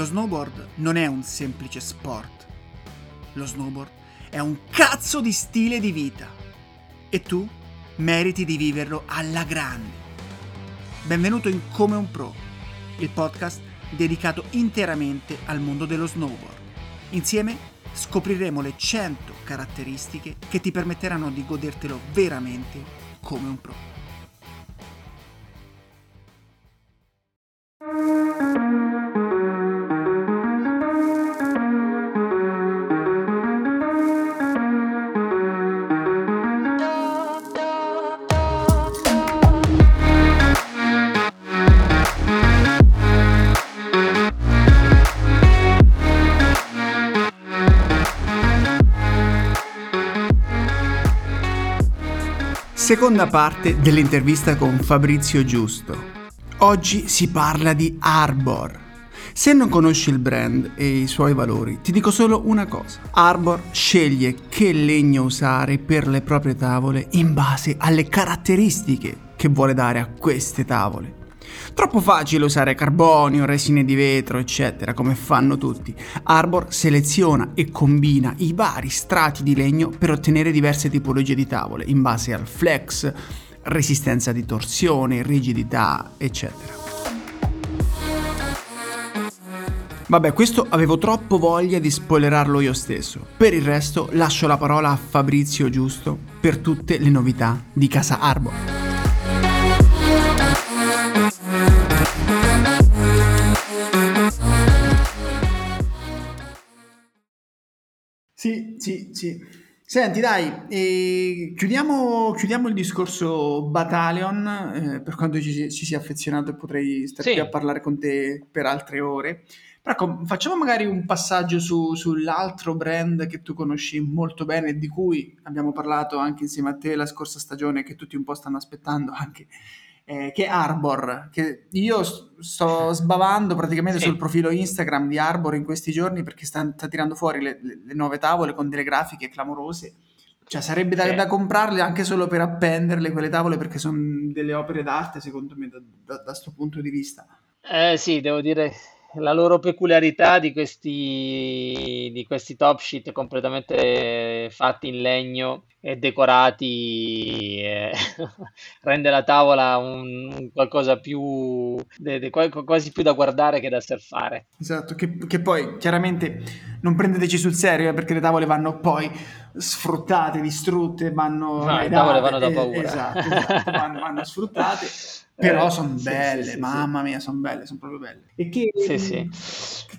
Lo snowboard non è un semplice sport. Lo snowboard è un cazzo di stile di vita. E tu meriti di viverlo alla grande. Benvenuto in Come un Pro, il podcast dedicato interamente al mondo dello snowboard. Insieme scopriremo le 100 caratteristiche che ti permetteranno di godertelo veramente come un pro. Seconda parte dell'intervista con Fabrizio Giusto. Oggi si parla di Arbor. Se non conosci il brand e i suoi valori, ti dico solo una cosa. Arbor sceglie che legno usare per le proprie tavole in base alle caratteristiche che vuole dare a queste tavole. Troppo facile usare carbonio, resine di vetro, eccetera, come fanno tutti. Arbor seleziona e combina i vari strati di legno per ottenere diverse tipologie di tavole in base al flex, resistenza di torsione, rigidità, eccetera. Vabbè, questo avevo troppo voglia di spoilerarlo io stesso. Per il resto lascio la parola a Fabrizio Giusto per tutte le novità di Casa Arbor. Sì, sì, sì. Senti, dai, eh, chiudiamo, chiudiamo il discorso Battalion, eh, per quanto ci, ci sia affezionato e potrei stare Sì. qui a parlare con te per altre ore. Però ecco, facciamo magari un passaggio su- sull'altro brand che tu conosci molto bene, di cui abbiamo parlato anche insieme a te la scorsa stagione, che tutti un po' stanno aspettando anche, eh, che è Arbor, che io sto sbavando praticamente Sì. sul profilo Instagram di Arbor in questi giorni perché sta, sta tirando fuori le, le- le nuove tavole con delle grafiche clamorose. Cioè, sarebbe da, Sì. da comprarle anche solo per appenderle quelle tavole perché sono delle opere d'arte, secondo me, da questo punto di vista. Eh sì, devo dire la loro peculiarità di questi, di questi top sheet completamente fatti in legno e decorati eh, rende la tavola un, un qualcosa più de- de- quasi più da guardare che da surfare. Esatto, che, che poi chiaramente non prendeteci sul serio eh, perché le tavole vanno poi sfruttate, distrutte, vanno No, le tavole vanno da eh, paura. esatto, esatto, vanno, vanno sfruttate, però Eh, sono belle, sì, sì, mamma mia, sono belle, sono proprio belle. E che... sì, sì.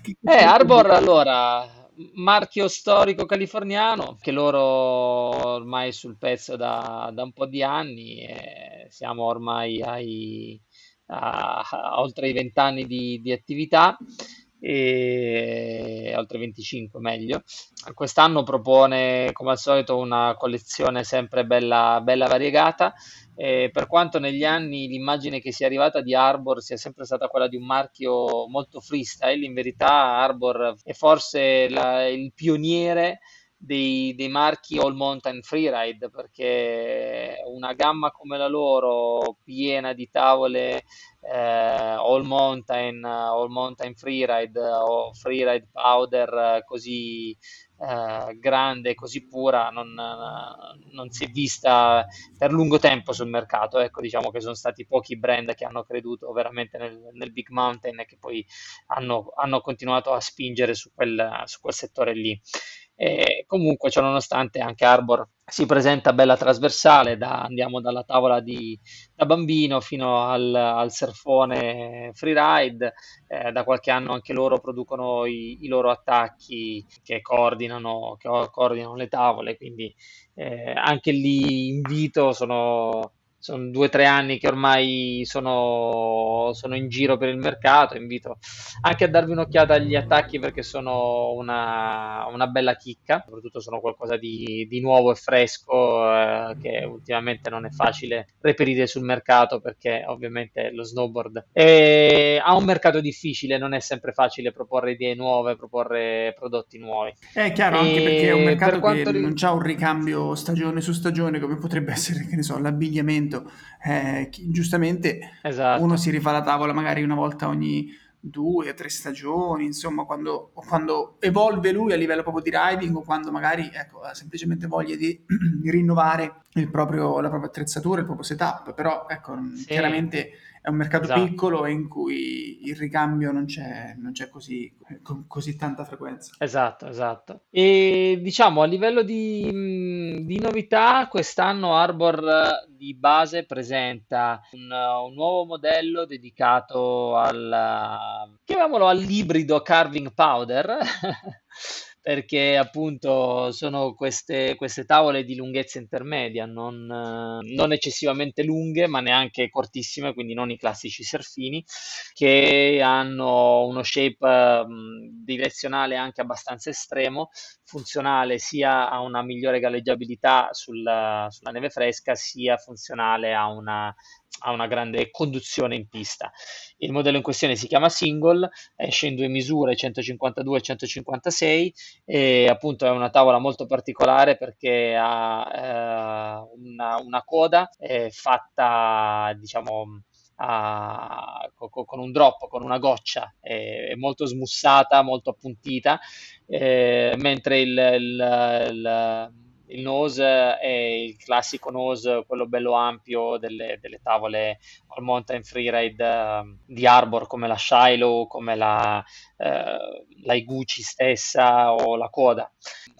che- che- Eh, Arbor allora, marchio storico californiano, che loro ormai sul pezzo da, da un po' di anni, e siamo ormai ai, a, a oltre i 20 anni di, di attività, e oltre 25 meglio. Quest'anno propone come al solito una collezione sempre bella, bella variegata. E per quanto negli anni l'immagine che sia arrivata di Arbor sia sempre stata quella di un marchio molto freestyle, in verità Arbor è forse la- il pioniere dei, dei marchi All Mountain Freeride perché una gamma come la loro, piena di tavole eh, All Mountain, All Mountain Freeride o Freeride Powder eh, così eh, grande, così pura, non, non si è vista per lungo tempo sul mercato. Ecco, diciamo che sono stati pochi brand che hanno creduto veramente nel, nel Big Mountain e che poi hanno, hanno continuato a spingere su quel, su quel settore lì. E comunque, ciò nonostante, anche Arbor si presenta bella trasversale, da- andiamo dalla tavola di, da bambino fino al, al surfone freeride. Eh, da qualche anno anche loro producono i, i loro attacchi che coordinano, che coordinano le tavole, quindi eh, anche lì invito, sono, sono due o tre anni che ormai sono, sono in giro per il mercato, invito anche a darvi un'occhiata agli attacchi perché sono una, una bella chicca, soprattutto sono qualcosa di, di nuovo e fresco eh, che ultimamente non è facile reperire sul mercato perché ovviamente lo snowboard è- ha un mercato difficile, non è sempre facile proporre idee nuove, proporre prodotti nuovi. È chiaro, anche perché è un E mercato per che ri- non ha un ricambio stagione su stagione come potrebbe essere, che ne so, l'abbigliamento. Eh, chi- giustamente uno Esatto. si rifà la tavola magari una volta ogni due o tre stagioni, insomma, quando, quando, evolve lui a livello proprio di riding o quando magari ecco, ha semplicemente voglia di, di rinnovare proprio, la propria attrezzatura, il proprio setup, però ecco, sì. chiaramente è un mercato esatto. piccolo in cui il ricambio non c'è, non c'è così, con così tanta frequenza. Esatto, esatto. E diciamo a livello di, di novità, quest'anno Arbor di base presenta un, un nuovo modello dedicato al, chiamiamolo all'ibrido carving powder. perché appunto sono queste, queste tavole di lunghezza intermedia, non, non, eccessivamente lunghe, ma neanche cortissime, quindi non i classici surfini, che hanno uno shape direzionale anche abbastanza estremo, funzionale sia a una migliore galleggiabilità sulla, sulla neve fresca, sia funzionale a una ha una grande conduzione in pista. Il modello in questione si chiama Single, esce in due misure 152 e 156 e appunto è una tavola molto particolare perché ha eh, una, una, coda fatta diciamo a, con un drop, con una goccia, è, molto smussata, molto appuntita, eh, mentre il, il, il il nose è il classico nose, quello bello ampio delle, delle tavole al mountain freeride uh, di Arbor come la Shiloh, come la, uh, la Iguchi stessa o la Coda.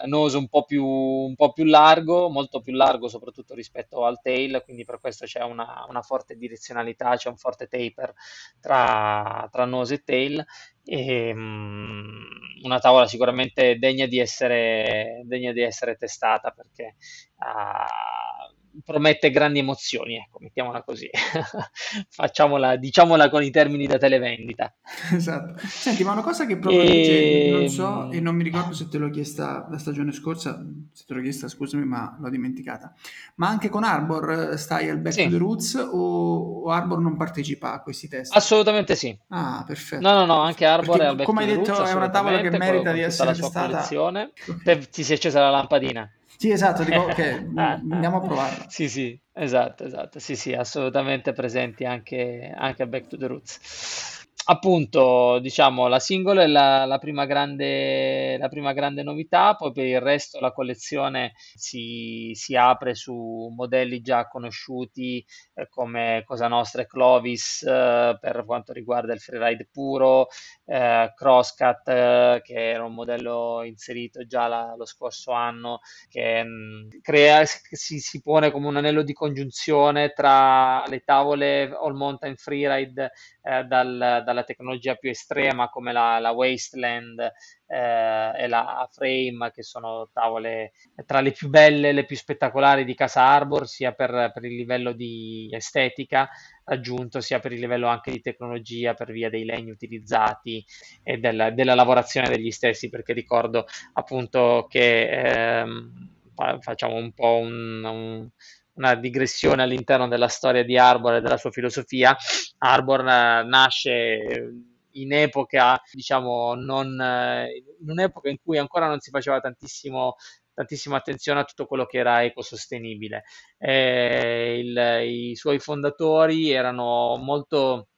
Nose un po, più, un po' più largo, molto più largo soprattutto rispetto al tail, quindi per questo c'è una, una forte direzionalità, c'è un forte taper tra, tra nose e tail e, um, una tavola sicuramente degna di essere, degna di essere testata perché uh, promette grandi emozioni, ecco, mettiamola così, facciamola, diciamola con i termini da televendita. Esatto. Senti, ma una cosa che proprio e... non so e non mi ricordo se te l'ho chiesta la stagione scorsa, se te l'ho chiesta scusami ma l'ho dimenticata, ma anche con Arbor stai al Back sì. to the Roots o, o, Arbor non partecipa a questi test? Assolutamente sì. Ah, perfetto. No, no, no, anche Arbor Perché, è al Back come to the Roots. Come hai detto, è una tavola che merita di essere testata. Okay. Ti si è accesa la lampadina. Sì, esatto, dico che andiamo a provarla. Sì, sì, esatto, esatto. Sì, sì, assolutamente presenti anche, anche a Back to the Roots appunto, diciamo, la singola è la, la, prima grande, la prima grande novità, poi per il resto la collezione si, si apre su modelli già conosciuti eh, come Cosa Nostra e Clovis eh, per quanto riguarda il freeride puro, eh, Crosscut eh, che era un modello inserito già la, lo scorso anno che mh, mm, crea, si, si pone come un anello di congiunzione tra le tavole All Mountain Freeride eh, dal, dalla tecnologia più estrema come la, la Wasteland eh, e la Frame, che sono tavole tra le più belle, le più spettacolari di Casa Arbor, sia per, per il livello di estetica aggiunto, sia per il livello anche di tecnologia per via dei legni utilizzati e della, della lavorazione degli stessi, perché ricordo appunto che ehm, facciamo un po' un, un una digressione all'interno della storia di Arbor e della sua filosofia. Arbor eh, nasce in epoca, diciamo, non, eh, in un'epoca in cui ancora non si faceva tantissimo tantissima attenzione a tutto quello che era ecosostenibile. Eh, il, I suoi fondatori erano molto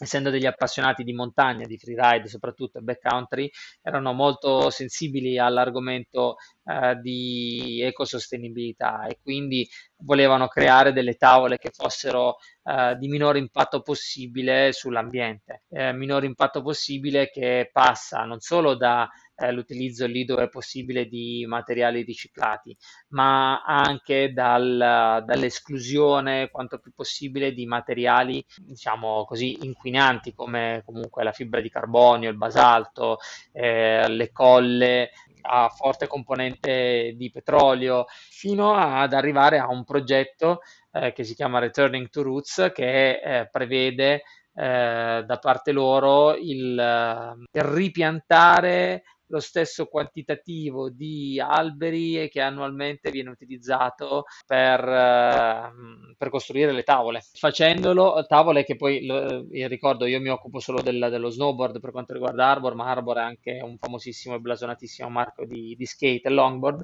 essendo degli appassionati di montagna, di freeride, soprattutto backcountry, erano molto sensibili all'argomento eh, di ecosostenibilità e quindi volevano creare delle tavole che fossero eh, di minore impatto possibile sull'ambiente, eh, minore impatto possibile che passa non solo da eh, l'utilizzo lì dove è possibile di materiali riciclati, ma anche dal, dall'esclusione quanto più possibile di materiali, diciamo così, inquinanti come comunque la fibra di carbonio, il basalto, eh, le colle a forte componente di petrolio, fino ad arrivare a un progetto eh, che si chiama Returning to Roots che eh, prevede eh, da parte loro il, il ripiantare lo stesso quantitativo di alberi che annualmente viene utilizzato per, eh, per costruire le tavole. Facendolo, tavole che poi, lo, eh, ricordo, io mi occupo solo del, dello snowboard per quanto riguarda Arbor, ma Arbor è anche un famosissimo e blasonatissimo marco di, di skate e longboard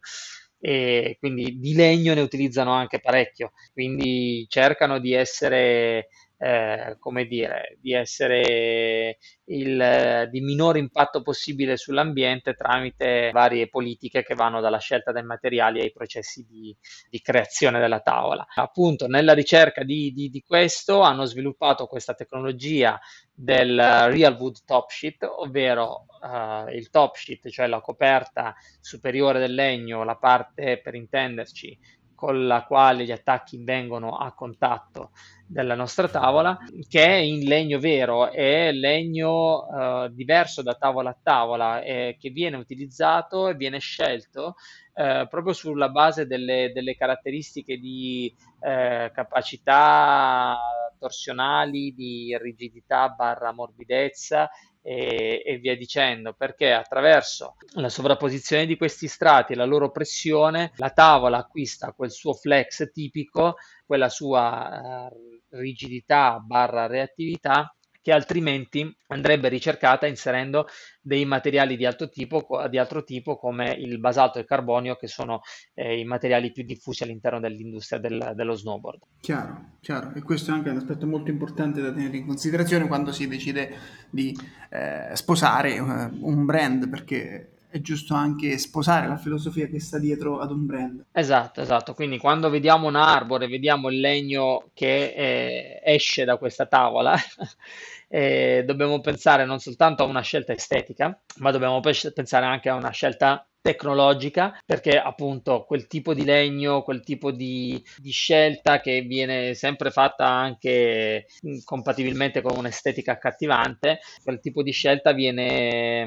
e quindi di legno ne utilizzano anche parecchio, quindi cercano di essere eh, come dire, di essere il, di minore impatto possibile sull'ambiente tramite varie politiche che vanno dalla scelta dei materiali ai processi di, di creazione della tavola. Appunto, nella ricerca di, di, di questo hanno sviluppato questa tecnologia del real wood top sheet, ovvero uh, il top sheet, cioè la coperta superiore del legno, la parte per intenderci con la quale gli attacchi vengono a contatto della nostra tavola, che è in legno vero, è legno uh, diverso da tavola a tavola, eh, che viene utilizzato e viene scelto eh, proprio sulla base delle, delle caratteristiche di eh, capacità torsionali, di rigidità barra morbidezza e, e, via dicendo, perché attraverso la sovrapposizione di questi strati e la loro pressione, la tavola acquista quel suo flex tipico, quella sua eh, rigidità barra reattività che altrimenti andrebbe ricercata inserendo dei materiali di, alto tipo, di altro tipo come il basalto e il carbonio che sono eh, i materiali più diffusi all'interno dell'industria del, dello snowboard. Chiaro, chiaro, e questo è anche un aspetto molto importante da tenere in considerazione quando si decide di eh, sposare uh, un brand perché è giusto anche sposare la filosofia che sta dietro ad un brand. Esatto, esatto. Quindi quando vediamo un arbore, vediamo il legno che eh, esce da questa tavola, eh, dobbiamo pensare non soltanto a una scelta estetica, ma dobbiamo pensare anche a una scelta tecnologica, perché appunto quel tipo di legno, quel tipo di, di scelta che viene sempre fatta anche compatibilmente con un'estetica accattivante, quel tipo di scelta viene,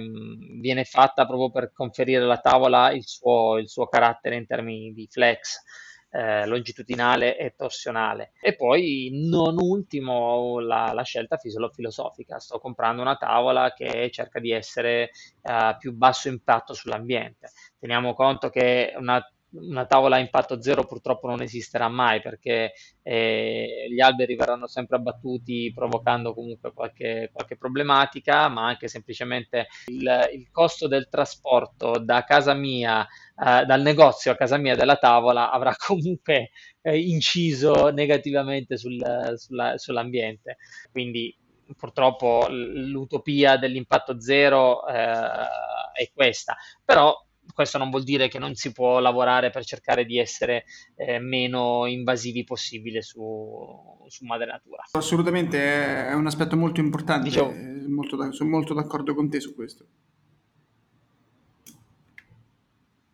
viene fatta proprio per conferire alla tavola il suo, il suo carattere in termini di flex eh, longitudinale e torsionale. E poi, non ultimo, la, la scelta filosofica. Sto comprando una tavola che cerca di essere eh, più basso impatto sull'ambiente. Teniamo conto che una una tavola a impatto zero purtroppo non esisterà mai perché eh, gli alberi verranno sempre abbattuti provocando comunque qualche, qualche problematica, ma anche semplicemente il, il, costo del trasporto da casa mia, eh, dal negozio a casa mia della tavola avrà comunque eh, inciso negativamente sul, sulla, sull'ambiente. Quindi purtroppo l'utopia dell'impatto zero eh, è questa, però questo non vuol dire che non si può lavorare per cercare di essere eh, meno invasivi possibile su, su, madre natura. Assolutamente, è un aspetto molto importante, Dicevo, molto, sono molto d'accordo con te su questo.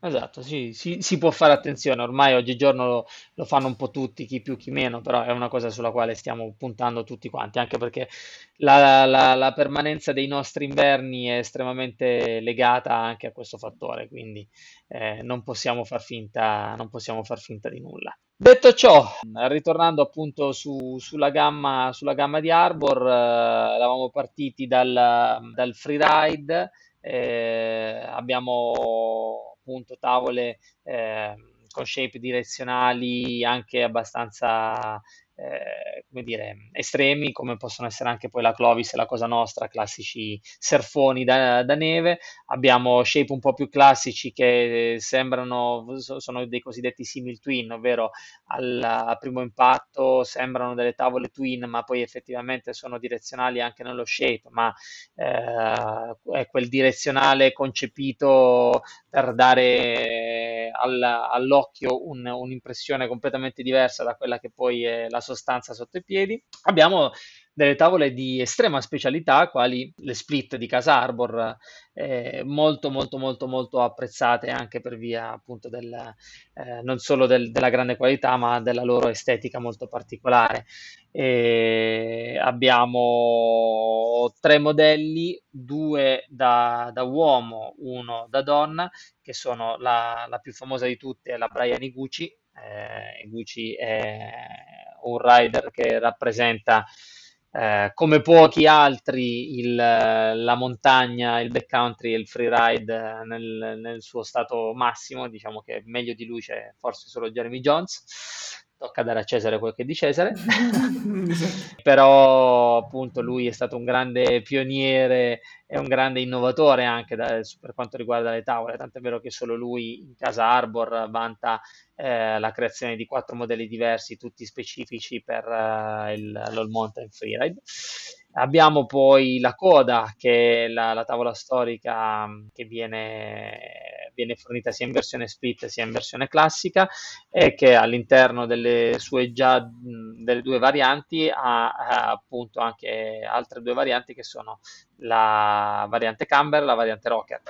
Esatto, sì, sì, si può fare attenzione, ormai oggigiorno lo, lo fanno un po' tutti, chi più chi meno, però è una cosa sulla quale stiamo puntando tutti quanti, anche perché la, la- la permanenza dei nostri inverni è estremamente legata anche a questo fattore, quindi eh, non possiamo far finta, non possiamo far finta di nulla. Detto ciò, ritornando appunto su- sulla gamma, sulla gamma di Arbor, eh, eravamo partiti dal, dal freeride, eh, abbiamo appunto tavole eh, con shape direzionali anche abbastanza eh, come dire, estremi, come possono essere anche poi la Clovis e la Cosa Nostra, classici surfoni da, da, neve. Abbiamo shape un po' più classici che sembrano, sono dei cosiddetti simil twin, ovvero al, al primo impatto sembrano delle tavole twin, ma poi effettivamente sono direzionali anche nello shape, ma eh, è quel direzionale concepito per dare al, all'occhio un, un'impressione completamente diversa da quella che poi è la sostanza sotto i piedi. Abbiamo delle tavole di estrema specialità, quali le split di Casa Arbor, eh, molto molto molto molto apprezzate anche per via appunto del, eh, non solo del, della grande qualità, ma della loro estetica molto particolare. E abbiamo tre modelli, due da, da, uomo, uno da donna, che sono la, la più famosa di tutte, la Brian Iguchi. Eh, Iguchi è un rider che rappresenta eh, come pochi altri il, la montagna, il backcountry e il freeride nel, nel suo stato massimo, diciamo che meglio di lui c'è forse solo Jeremy Jones tocca dare a Cesare quel che è di Cesare, però appunto lui è stato un grande pioniere e un grande innovatore anche da, per quanto riguarda le tavole, tant'è vero che solo lui in casa Arbor vanta eh, la creazione di quattro modelli diversi, tutti specifici per eh, il, l'All Mountain Freeride. Abbiamo poi la coda, che è la, la tavola storica che viene viene fornita sia in versione split sia in versione classica e che all'interno delle sue già delle due varianti ha, ha appunto anche altre due varianti che sono la variante Camber e la variante Rocker.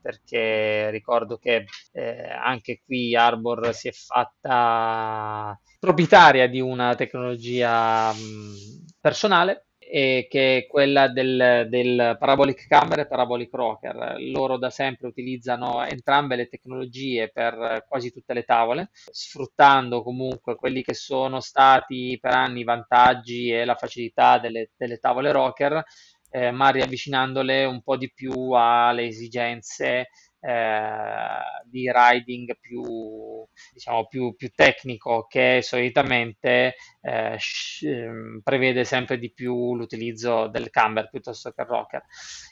Perché ricordo che eh, anche qui Arbor si è fatta proprietaria di una tecnologia mh, personale e che è quella del, del, Parabolic Camera e Parabolic Rocker. Loro da sempre utilizzano entrambe le tecnologie per quasi tutte le tavole, sfruttando comunque quelli che sono stati per anni i vantaggi e la facilità delle, delle tavole rocker, eh, ma riavvicinandole un po' di più alle esigenze eh, di riding più, diciamo, più, più tecnico che solitamente eh, sh- ehm, prevede sempre di più l'utilizzo del camber piuttosto che il rocker.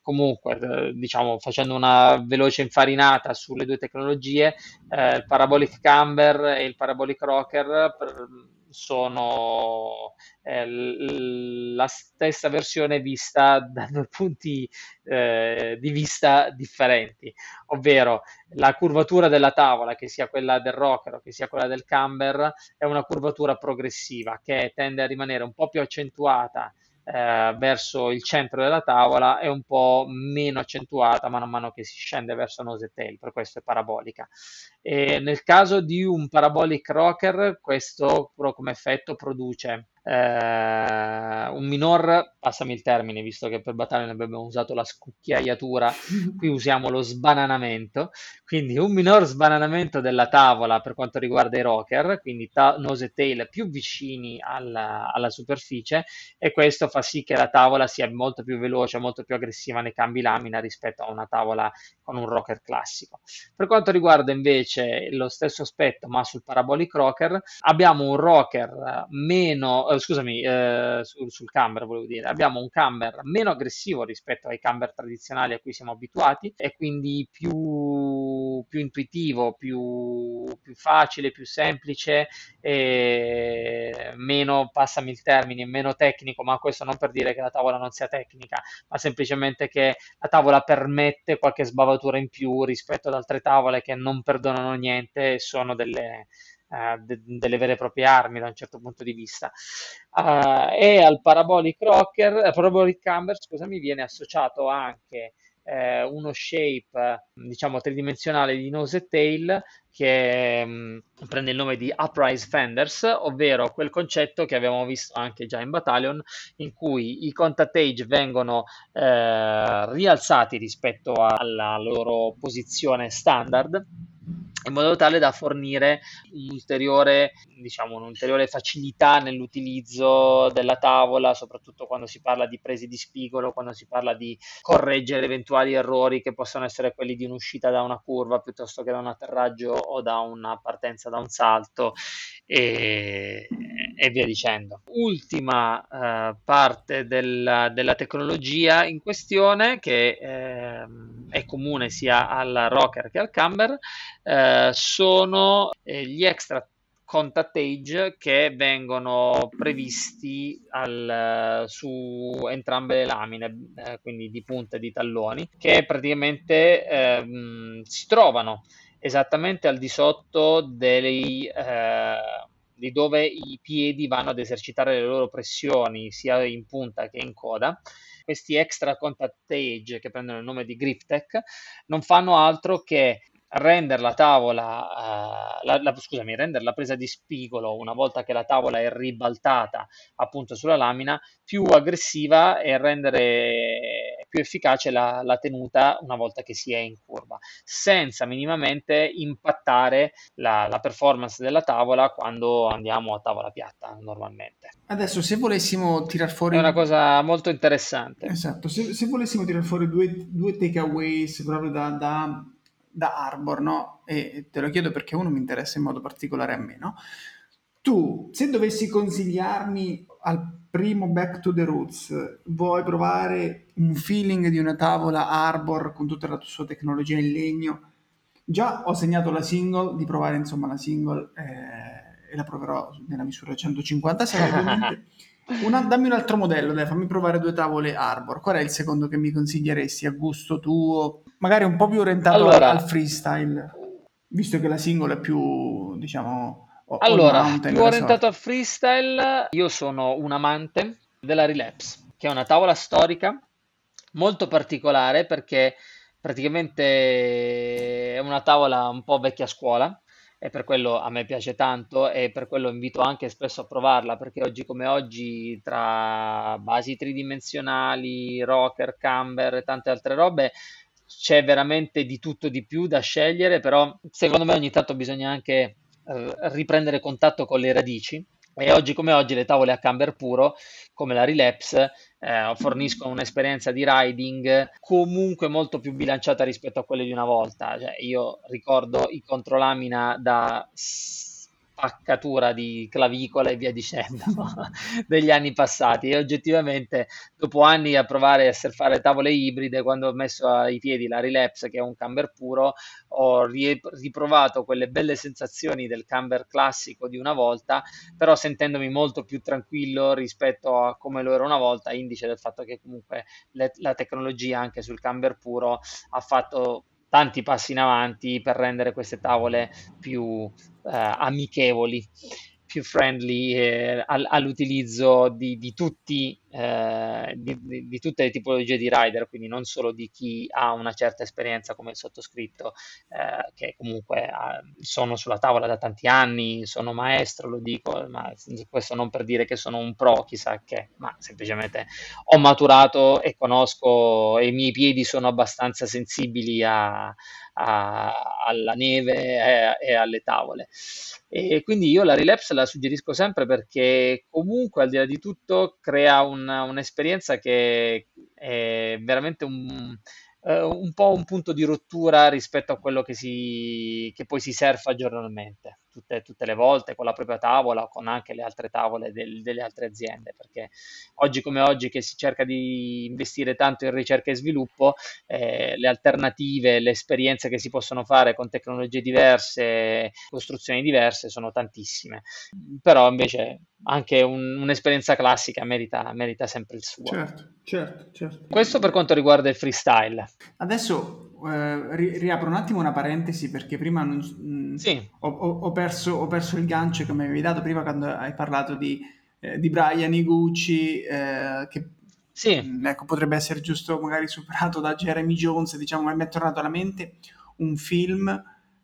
Comunque, diciamo, facendo una veloce infarinata sulle due tecnologie, eh, il parabolic camber e il parabolic rocker per, sono eh, la stessa versione vista da due punti eh, di vista differenti, ovvero la curvatura della tavola, che sia quella del rocker o che sia quella del camber, è una curvatura progressiva che tende a rimanere un po' più accentuata eh, verso il centro della tavola e un po' meno accentuata man mano che si scende verso nose e tail, per questo è parabolica. E nel caso di un parabolic rocker, questo come effetto produce eh, un minor, passami il termine, visto che per Battalion abbiamo usato la scucchiaiatura, qui usiamo lo sbananamento, quindi un minor sbananamento della tavola per quanto riguarda i rocker, quindi ta- nose e tail più vicini alla, alla, superficie e questo fa sì che la tavola sia molto più veloce, molto più aggressiva nei cambi lamina rispetto a una tavola con un rocker classico. Per quanto riguarda invece lo stesso aspetto, ma sul parabolic rocker, abbiamo un rocker meno eh, scusami, eh, sul, sul camber volevo dire, abbiamo un camber meno aggressivo rispetto ai camber tradizionali a cui siamo abituati e quindi più, più intuitivo, più, più, facile, più semplice meno, passami il termine, meno tecnico, ma questo non per dire che la tavola non sia tecnica, ma semplicemente che la tavola permette qualche sbavatura in più rispetto ad altre tavole che non perdonano niente e sono delle eh, de- delle vere e proprie armi da un certo punto di vista. Uh, e al Parabolic Rocker, Parabolic Camber, scusami, viene associato anche eh, uno shape diciamo tridimensionale di nose e tail che mh, mm, prende il nome di Uprise Fenders, ovvero quel concetto che abbiamo visto anche già in Battalion, in cui i contact age vengono eh, rialzati rispetto alla loro posizione standard in modo tale da fornire un'ulteriore, diciamo, un'ulteriore facilità nell'utilizzo della tavola, soprattutto quando si parla di prese di spigolo, quando si parla di correggere eventuali errori che possono essere quelli di un'uscita da una curva piuttosto che da un atterraggio o da una partenza da un salto e, e via dicendo. Ultima eh, parte del, della tecnologia in questione che eh, è comune sia al rocker che al camber eh, sono eh, gli extra contact age che vengono previsti al, su entrambe le lamine, eh, quindi di punta e di talloni, che praticamente ehm, si trovano esattamente al di sotto dei, eh, di dove i piedi vanno ad esercitare le loro pressioni sia in punta che in coda questi extra contact age che prendono il nome di grip tech non fanno altro che rendere la tavola, uh, la, la, scusami, rendere la presa di spigolo una volta che la tavola è ribaltata appunto sulla lamina più aggressiva e rendere più efficace la, la tenuta una volta che si è in curva, senza minimamente impattare la, la performance della tavola quando andiamo a tavola piatta normalmente. Adesso se volessimo tirar fuori... È una cosa molto interessante. Esatto, se, se volessimo tirare fuori due, due takeaways proprio da, da da Arbor, no? E te lo chiedo perché uno mi interessa in modo particolare a me, no? Tu, se dovessi consigliarmi al primo Back to the Roots, vuoi provare un feeling di una tavola Arbor con tutta la sua tecnologia in legno? Già ho segnato la single, di provare insomma la single eh, e la proverò nella misura 156 ovviamente. Una, dammi un altro modello, dai, fammi provare due tavole Arbor. Qual è il secondo che mi consiglieresti a gusto tuo? Magari un po' più orientato Allora, al freestyle, visto che la single è più, diciamo, o- all allora, mountain più orientato resort. al freestyle, io sono un amante della Relapse, che è una tavola storica molto particolare perché praticamente è una tavola un po' vecchia scuola e per quello a me piace tanto e per quello invito anche spesso a provarla perché oggi come oggi tra basi tridimensionali, rocker, camber e tante altre robe c'è veramente di tutto di più da scegliere, però secondo me ogni tanto bisogna anche riprendere contatto con le radici. E oggi come oggi le tavole a camber puro, come la Relapse, eh, forniscono un'esperienza di riding comunque molto più bilanciata rispetto a quelle di una volta. Cioè, io ricordo i controlamina da spaccatura di clavicola e via dicendo degli anni passati. E oggettivamente dopo anni a provare a surfare tavole ibride quando ho messo ai piedi la Relapse che è un camber puro ho riprovato quelle belle sensazioni del camber classico di una volta però sentendomi molto più tranquillo rispetto a come lo ero una volta indice del fatto che comunque le- la tecnologia anche sul camber puro ha fatto tanti passi in avanti per rendere queste tavole più eh, amichevoli, più friendly eh, al- all'utilizzo di, di tutti, eh, di, di- di tutte le tipologie di rider, quindi non solo di chi ha una certa esperienza come il sottoscritto, eh, che comunque ha- sono sulla tavola da tanti anni, sono maestro, lo dico, ma questo non per dire che sono un pro, chissà che, ma semplicemente ho maturato e conosco e i miei piedi sono abbastanza sensibili a- a- alla neve e, e alle tavole. E quindi io la relapse la suggerisco sempre perché comunque al di là di tutto crea un- un'esperienza che è veramente un, eh, un po' un punto di rottura rispetto a quello che, si, che poi si surfa giornalmente, tutte, tutte le volte con la propria tavola o con anche le altre tavole del- delle altre aziende, perché oggi come oggi che si cerca di investire tanto in ricerca e sviluppo, eh, le alternative, le esperienze che si possono fare con tecnologie diverse, costruzioni diverse sono tantissime. Però invece anche un- un'esperienza classica merita, merita sempre il suo. Certo, certo, certo. Questo per quanto riguarda il freestyle. Adesso eh, ri- riapro un attimo una parentesi perché prima non mh, Sì, ho, ho- ho perso, ho perso il gancio che mi avevi dato prima quando hai parlato di, eh, di Brian Iguchi, eh, che sì, mh, ecco, potrebbe essere giusto magari superato da Jeremy Jones, diciamo, ma mi è tornato alla mente un film,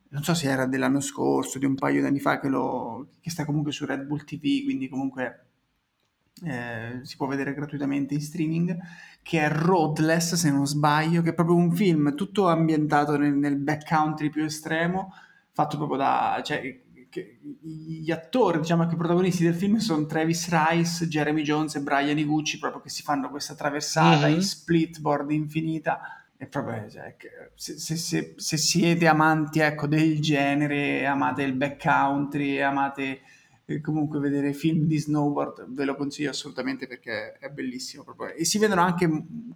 non so se era dell'anno scorso, di un paio di anni fa, che, lo- che sta comunque su Red Bull TV, quindi comunque eh, si può vedere gratuitamente in streaming, che è Roadless, se non sbaglio, che è proprio un film tutto ambientato nel, nel backcountry più estremo, fatto proprio da... Cioè, che- gli attori, diciamo che i protagonisti del film sono Travis Rice, Jeremy Jones e Brian Iguchi, proprio che si fanno questa traversata in mhm, splitboard infinita. E proprio, cioè, se, se- se- se siete amanti, ecco, del genere, amate il backcountry, amate comunque vedere film di snowboard ve lo consiglio assolutamente perché è bellissimo proprio. E si vedono anche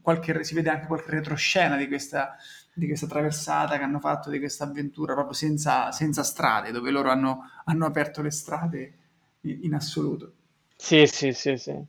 qualche, si vede anche qualche retroscena di questa, di questa traversata che hanno fatto, di questa avventura proprio senza, senza strade, dove loro hanno, hanno aperto le strade in, in assoluto. Sì, sì, sì, sì.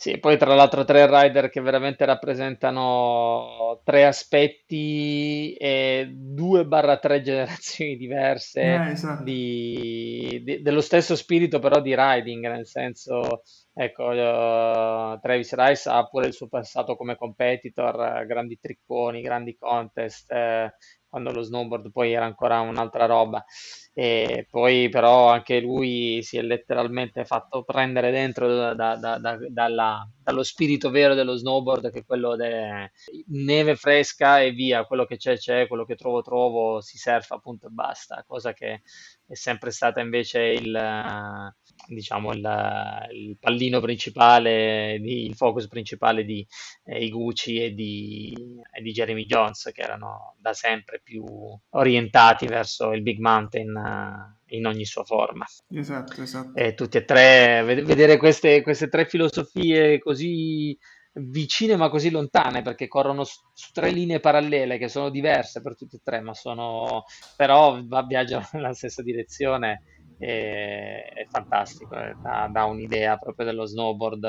Sì, poi tra l'altro tre rider che veramente rappresentano tre aspetti e due barra tre generazioni diverse Eh, esatto. di- di- dello stesso spirito però di riding, nel senso, ecco, eh, Travis Rice ha pure il suo passato come competitor, eh, grandi tricconi, grandi contest, eh, quando lo snowboard poi era ancora un'altra roba. E poi però anche lui si è letteralmente fatto prendere dentro da- da- da- da- dalla- dallo spirito vero dello snowboard, che è quello de neve fresca e via, quello che c'è c'è, quello che trovo trovo, si surfa appunto e basta, cosa che è sempre stata invece il, diciamo, il, il pallino principale, il focus principale di eh, Higuchi e di, e di Jeremy Jones, che erano da sempre più orientati verso il Big Mountain in ogni sua forma. Esatto, esatto. E tutte e tre, vedere queste, queste tre filosofie così vicine ma così lontane perché corrono su, tre linee parallele che sono diverse per tutte e tre, ma sono però viaggiano nella stessa direzione. E, è fantastico, eh, dà, dà un'idea proprio dello snowboard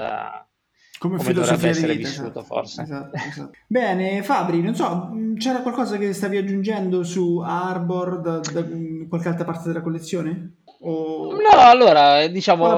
come, come dovrebbe essere vita, vissuto esatto, forse. Esatto, esatto. Bene, Fabri, non so, c'era qualcosa che stavi aggiungendo su Arbor da, da qualche altra parte della collezione? O... No, allora, diciamo,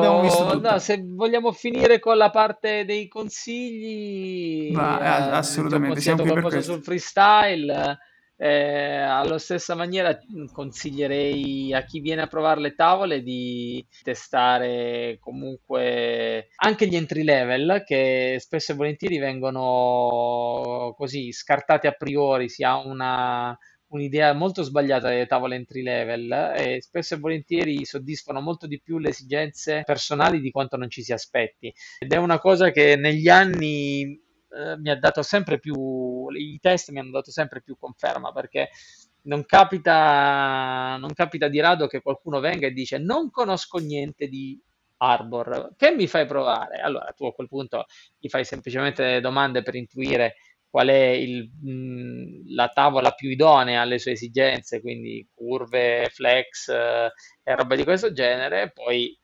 no, se vogliamo finire con la parte dei consigli, Ma, eh, assolutamente, siamo qui per questo. sul freestyle eh, allo stessa maniera consiglierei a chi viene a provare le tavole di testare comunque anche gli entry level che spesso e volentieri vengono così scartati a priori, si ha una, un'idea molto sbagliata delle tavole entry level e spesso e volentieri soddisfano molto di più le esigenze personali di quanto non ci si aspetti ed è una cosa che negli anni eh, mi ha dato sempre più, i test mi hanno dato sempre più conferma perché non capita, non capita di rado che qualcuno venga e dice non conosco niente di Arbor, che mi fai provare? Allora tu a quel punto gli fai semplicemente domande per intuire qual è il, mh, la tavola più idonea alle sue esigenze, quindi curve, flex eh, e roba di questo genere, poi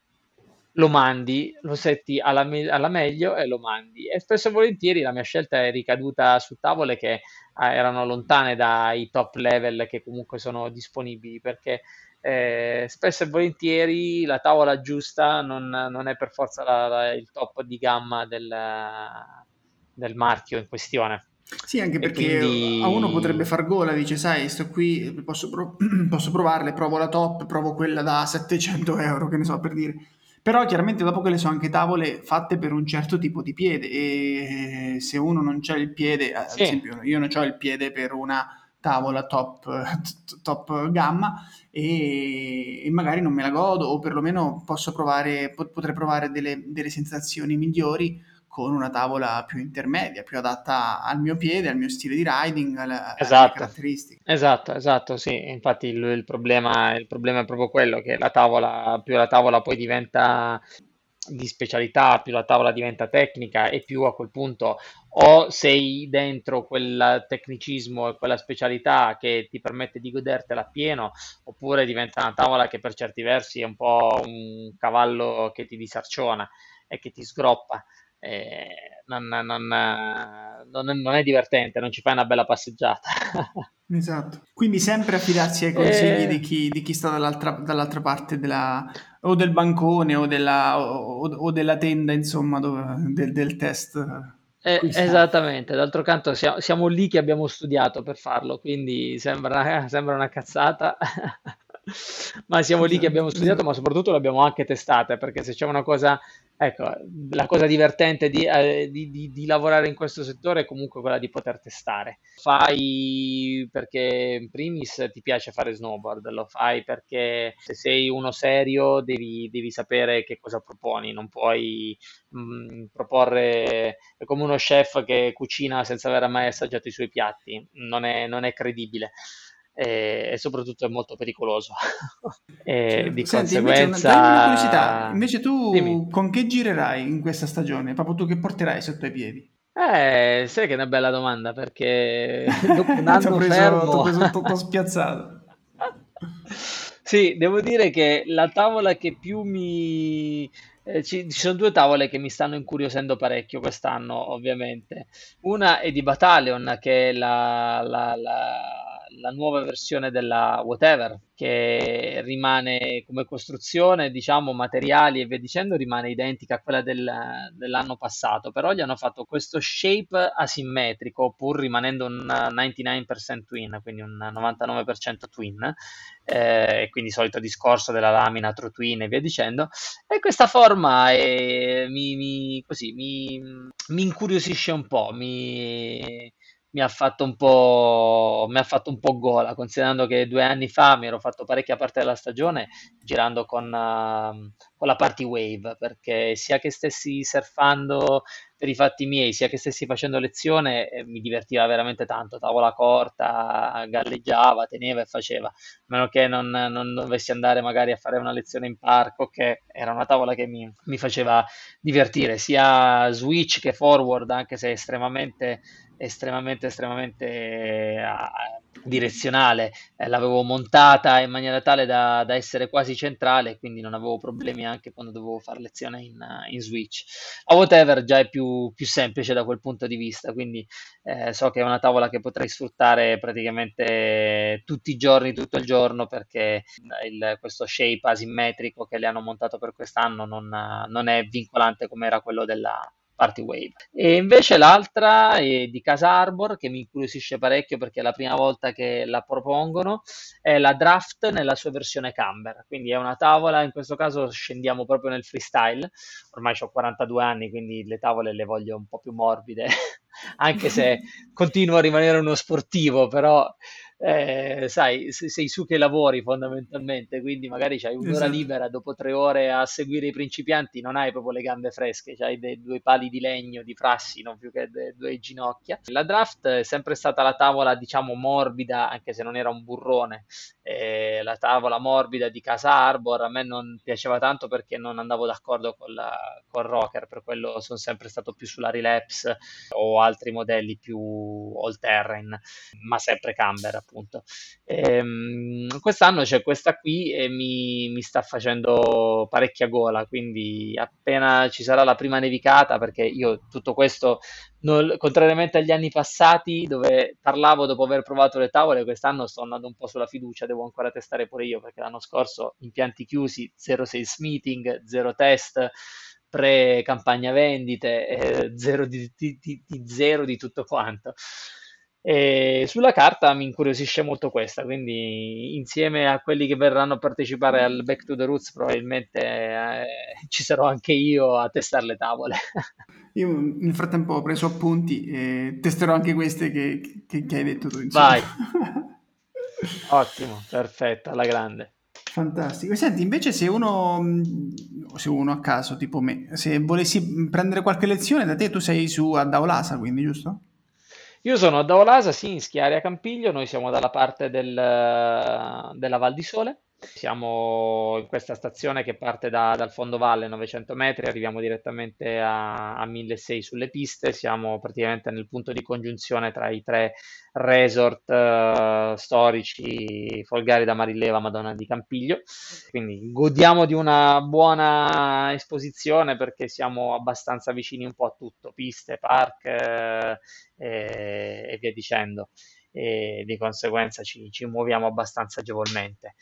lo mandi, lo setti alla, alla, meglio e lo mandi. E spesso e volentieri la mia scelta è ricaduta su tavole che eh, erano lontane dai top level che comunque sono disponibili perché eh, spesso e volentieri la tavola giusta non, non è per forza la, la, il top di gamma del, del marchio in questione. Sì, anche perché quindi... a uno potrebbe far gola, dice, sai, sto qui, posso, pro- posso provarle, provo la top, provo quella da 700 euro, che ne so per dire però chiaramente dopo che le sono anche tavole fatte per un certo tipo di piede e se uno non c'ha il piede, ad sì. esempio io non ho il piede per una tavola top, top gamma e, e, magari non me la godo o perlomeno posso provare, potrei provare delle, delle sensazioni migliori con una tavola più intermedia, più adatta al mio piede, al mio stile di riding, alle, esatto. alle caratteristiche. Esatto, esatto, sì. Infatti il, il, problema, il problema è proprio quello che la tavola, più la tavola poi diventa di specialità, più la tavola diventa tecnica e più a quel punto o sei dentro quel tecnicismo e quella specialità che ti permette di godertela pieno, oppure diventa una tavola che per certi versi è un po' un cavallo che ti disarciona e che ti sgroppa eh, non, non, non, non, è divertente, non ci fai una bella passeggiata. esatto. Quindi sempre affidarsi ai consigli eh... di, chi, di, chi, sta dall'altra, dall'altra parte della, o del bancone o della, o, o della tenda, insomma, dove, del, del test. Eh, esattamente, d'altro canto siamo, siamo, lì che abbiamo studiato per farlo, quindi sembra, sembra una cazzata, ma siamo lì che abbiamo studiato, ma soprattutto l'abbiamo anche testate, perché se c'è una cosa Ecco, la cosa divertente di, eh, di, di, di, lavorare in questo settore è comunque quella di poter testare. Fai perché in primis ti piace fare snowboard, lo fai perché se sei uno serio devi, devi sapere che cosa proponi, non puoi mh, mm, proporre è come uno chef che cucina senza aver mai assaggiato i suoi piatti, non è, non è credibile e, e soprattutto è molto pericoloso. e certo. di Senti, conseguenza... Invece, una curiosità, invece tu Dimmi. con che girerai in questa stagione? Proprio tu che porterai sotto i piedi? Eh, sai che è una bella domanda perché dopo un anno preso, fermo... preso tutto spiazzato. sì, devo dire che la tavola che più mi... Eh, ci, ci, sono due tavole che mi stanno incuriosendo parecchio quest'anno, ovviamente. Una è di Battalion, che è la, la, la la nuova versione della Whatever, che rimane come costruzione, diciamo, materiali e via dicendo, rimane identica a quella del, dell'anno passato, però gli hanno fatto questo shape asimmetrico, pur rimanendo un 99% twin, quindi un 99% twin, eh, quindi solito discorso della lamina true twin e via dicendo, e questa forma è, mi, mi, così, mi, mi incuriosisce un po', mi mi ha fatto un po', mi ha fatto un po' gola, considerando che due anni fa mi ero fatto parecchia parte della stagione girando con, uh, con la party wave, perché sia che stessi surfando per i fatti miei, sia che stessi facendo lezione, eh, mi divertiva veramente tanto, tavola corta, galleggiava, teneva e faceva, a meno che non, non, dovessi andare magari a fare una lezione in parco, che era una tavola che mi, mi faceva divertire, sia switch che forward, anche se estremamente estremamente, estremamente eh, direzionale. Eh, l'avevo montata in maniera tale da, da, essere quasi centrale, quindi non avevo problemi anche quando dovevo fare lezione in, in Switch. A whatever già è più, più, semplice da quel punto di vista, quindi eh, so che è una tavola che potrei sfruttare praticamente tutti i giorni, tutto il giorno, perché il, questo shape asimmetrico che le hanno montato per quest'anno non, non è vincolante come era quello della, Party Wave. E invece l'altra è di Casa Arbor, che mi incuriosisce parecchio perché è la prima volta che la propongono, è la Draft nella sua versione Camber, quindi è una tavola, in questo caso scendiamo proprio nel freestyle, ormai ho 42 anni, quindi le tavole le voglio un po' più morbide, anche se continuo a rimanere uno sportivo, però eh, sai, sei su che lavori fondamentalmente, quindi magari hai un'ora esatto. libera dopo tre ore a seguire i principianti, non hai proprio le gambe fresche, hai dei due pali di legno, di prassi, non più che de, due ginocchia. La draft è sempre stata la tavola, diciamo, morbida, anche se non era un burrone, eh, la tavola morbida di Casa Arbor, a me non piaceva tanto perché non andavo d'accordo con, la, con rocker, per quello sono sempre stato più sulla relapse o altri modelli più all terrain, ma sempre camber appunto. Ehm, quest'anno c'è questa qui e mi, mi, sta facendo parecchia gola, quindi appena ci sarà la prima nevicata, perché io tutto questo, non, contrariamente agli anni passati dove parlavo dopo aver provato le tavole, quest'anno sto andando un po' sulla fiducia, devo ancora testare pure io, perché l'anno scorso impianti chiusi, 0 sales meeting, 0 test pre-campagna vendite, eh, zero di, di, di, di, zero di tutto quanto. E sulla carta mi incuriosisce molto questa, quindi insieme a quelli che verranno a partecipare al Back to the Roots probabilmente eh, ci sarò anche io a testare le tavole. Io nel frattempo ho preso appunti e testerò anche queste che, che, che hai detto tu. Insomma. Vai. Ottimo, perfetto, alla grande. Fantastico. Senti, invece se uno, se uno a caso, tipo me, se volessi prendere qualche lezione da te, tu sei su a Daolasa, quindi, giusto? Io sono a Daolasa, sì, in Schiaria Campiglio, noi siamo dalla parte del, della Val di Sole siamo in questa stazione che parte da, dal fondovalle 900 metri, arriviamo direttamente a, a 1600 sulle piste, siamo praticamente nel punto di congiunzione tra i tre resort uh, storici Folgari da Marileva, Madonna di Campiglio, quindi godiamo di una buona esposizione perché siamo abbastanza vicini un po' a tutto, piste, park uh, e, e via dicendo e di conseguenza ci, ci muoviamo abbastanza agevolmente.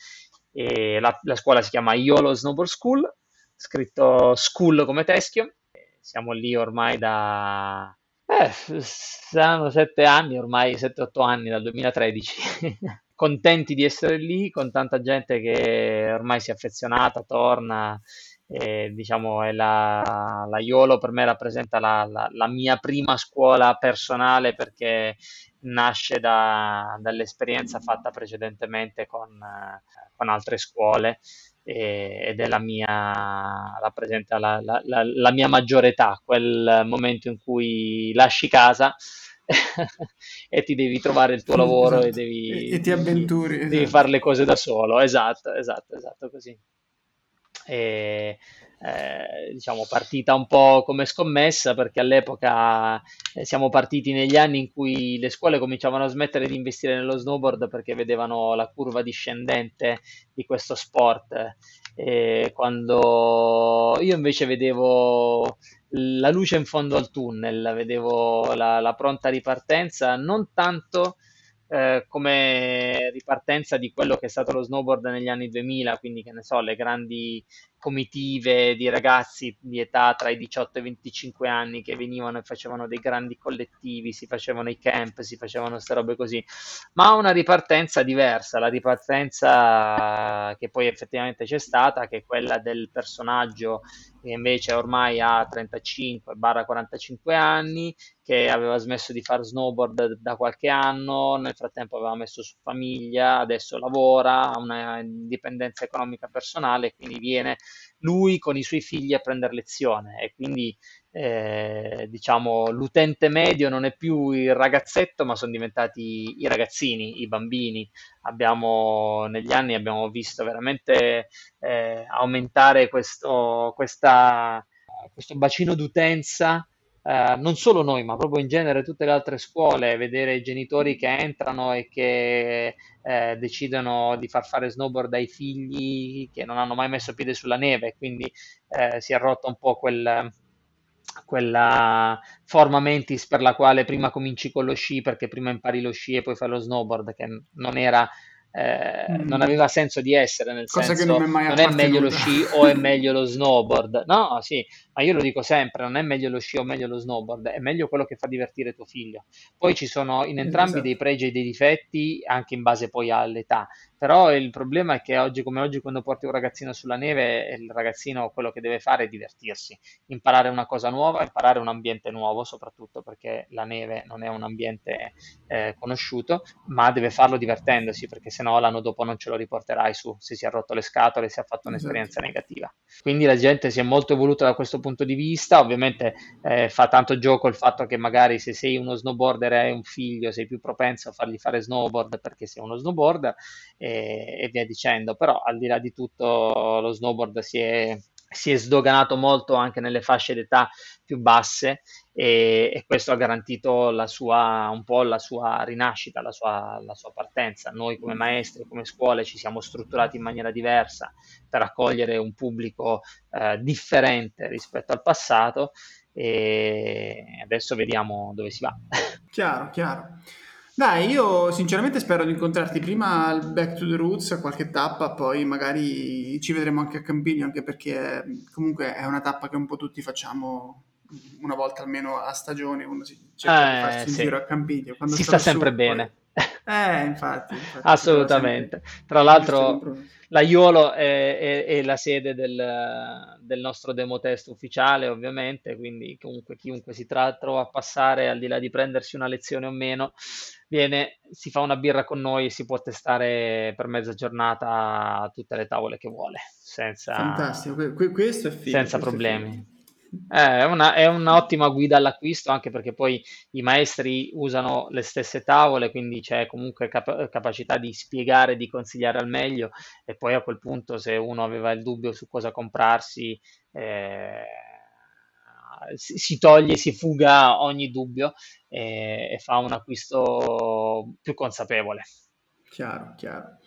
La, la, scuola si chiama Iolo Snowboard School, scritto school come teschio. Siamo lì ormai da... Eh, saranno sette anni, ormai 7-8 anni dal 2013. Contenti di essere lì, con tanta gente che ormai si è affezionata, torna. E, diciamo, è la, la Iolo per me rappresenta la, la, la mia prima scuola personale perché nasce da, dall'esperienza fatta precedentemente con, con altre scuole e, ed è la mia, rappresenta la, la, la, la, mia maggiore età, quel momento in cui lasci casa e ti devi trovare il tuo lavoro esatto. e devi, e ti avventuri, devi, esatto. devi fare le cose da solo, esatto, esatto, esatto così. E, eh, diciamo partita un po' come scommessa perché all'epoca eh, siamo partiti negli anni in cui le scuole cominciavano a smettere di investire nello snowboard perché vedevano la curva discendente di questo sport. E quando io invece vedevo la luce in fondo al tunnel, vedevo la, la pronta ripartenza, non tanto eh, come ripartenza di quello che è stato lo snowboard negli anni 2000, quindi che ne so, le grandi comitive di ragazzi di età tra i 18 e i 25 anni che venivano e facevano dei grandi collettivi, si facevano i camp, si facevano queste robe così, ma una ripartenza diversa, la ripartenza che poi effettivamente c'è stata, che è quella del personaggio che invece ormai ha 35-45 anni, che aveva smesso di fare snowboard da qualche anno, nel frattempo aveva messo su famiglia, adesso lavora, ha una indipendenza economica personale, quindi viene lui con i suoi figli a prendere lezione e quindi eh, diciamo l'utente medio non è più il ragazzetto ma sono diventati i ragazzini, i bambini. Abbiamo, negli anni abbiamo visto veramente eh, aumentare questo, questa, questo bacino d'utenza Uh, non solo noi, ma proprio in genere tutte le altre scuole, vedere i genitori che entrano e che eh, decidono di far fare snowboard ai figli che non hanno mai messo piede sulla neve, quindi eh, si è rotto un po' quel, quella forma mentis per la quale prima cominci con lo sci perché prima impari lo sci e poi fai lo snowboard, che non era eh, mm. non aveva senso di essere, nel Cosa senso che non, è, non è meglio lo sci o è meglio lo snowboard. No, sì, ma io lo dico sempre, non è meglio lo sci o meglio lo snowboard, è meglio quello che fa divertire tuo figlio. Poi ci sono in entrambi esatto. dei pregi e dei difetti, anche in base poi all'età. Però il problema è che oggi come oggi quando porti un ragazzino sulla neve, il ragazzino quello che deve fare è divertirsi, imparare una cosa nuova, imparare un ambiente nuovo, soprattutto perché la neve non è un ambiente eh, conosciuto, ma deve farlo divertendosi, perché se no l'anno dopo non ce lo riporterai su, se si è rotto le scatole, se ha fatto un'esperienza esatto. negativa. Quindi la gente si è molto evoluta da questo punto di vista, ovviamente eh, fa tanto gioco il fatto che magari se sei uno snowboarder e hai un figlio sei più propenso a fargli fare snowboard perché sei uno snowboarder e, e via dicendo, però al di là di tutto lo snowboard si è, si è sdoganato molto anche nelle fasce d'età più basse e, e, questo ha garantito la sua, un po' la sua rinascita, la sua, la sua, partenza. Noi come maestri, come scuole ci siamo strutturati in maniera diversa per accogliere un pubblico eh, differente rispetto al passato e adesso vediamo dove si va. Chiaro, chiaro. Dai, io sinceramente spero di incontrarti prima al Back to the Roots, a qualche tappa, poi magari ci vedremo anche a Campiglio, anche perché comunque è una tappa che un po' tutti facciamo una volta almeno a stagione, uno si cerca eh, di farsi sì. giro a Campiglio. Quando si sta sempre su, bene. Poi... Eh, infatti. infatti Assolutamente. Tra l'altro la Iolo è, è, è la sede del, del, nostro demo test ufficiale, ovviamente, quindi comunque chiunque si tra- trova a passare, al di là di prendersi una lezione o meno, viene, si fa una birra con noi e si può testare per mezza giornata tutte le tavole che vuole, senza, Fantastico, questo è figo, senza questo problemi. È, una, è un'ottima guida all'acquisto anche perché poi i maestri usano le stesse tavole, quindi c'è comunque cap- capacità di spiegare, di consigliare al meglio e poi a quel punto se uno aveva il dubbio su cosa comprarsi eh, si toglie, si fuga ogni dubbio e, e fa un acquisto più consapevole. Chiaro, chiaro.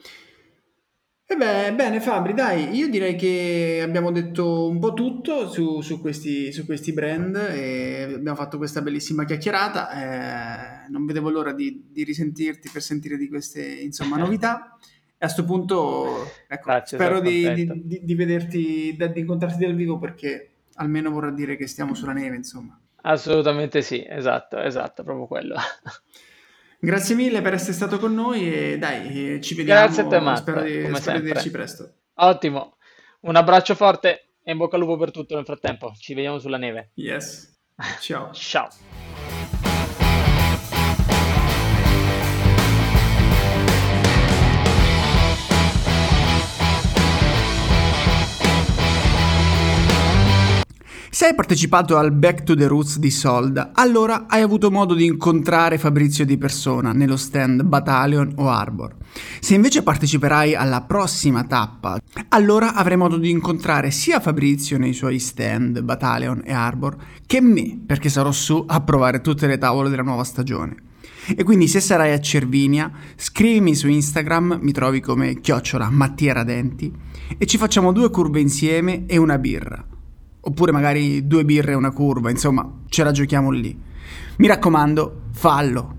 E beh, bene Fabri, dai, io direi che abbiamo detto un po' tutto su, su questi, su questi brand e abbiamo fatto questa bellissima chiacchierata. Eh, non vedevo l'ora di, di risentirti per sentire di queste insomma, novità. E a questo punto ecco, Grazie, spero di, di, di, vederti, di incontrarti dal vivo perché almeno vorrà dire che stiamo sulla neve, insomma. Assolutamente sì, esatto, esatto, proprio quello. Grazie mille per essere stato con noi e dai, ci vediamo. Grazie a te, Matt, spero di, spero di vederci presto. Ottimo. Un abbraccio forte e in bocca al lupo per tutto nel frattempo. Ci vediamo sulla neve. Yes. Ciao. Ciao. Se hai partecipato al Back to the Roots di Solda, allora hai avuto modo di incontrare Fabrizio di persona nello stand Battalion o Arbor. Se invece parteciperai alla prossima tappa, allora avrai modo di incontrare sia Fabrizio nei suoi stand Battalion e Arbor che me, perché sarò su a provare tutte le tavole della nuova stagione. E quindi se sarai a Cervinia, scrivimi su Instagram, mi trovi come chiocciola Mattia Radenti, e ci facciamo due curve insieme e una birra oppure magari due birre e una curva, insomma, ce la giochiamo lì. Mi raccomando, fallo.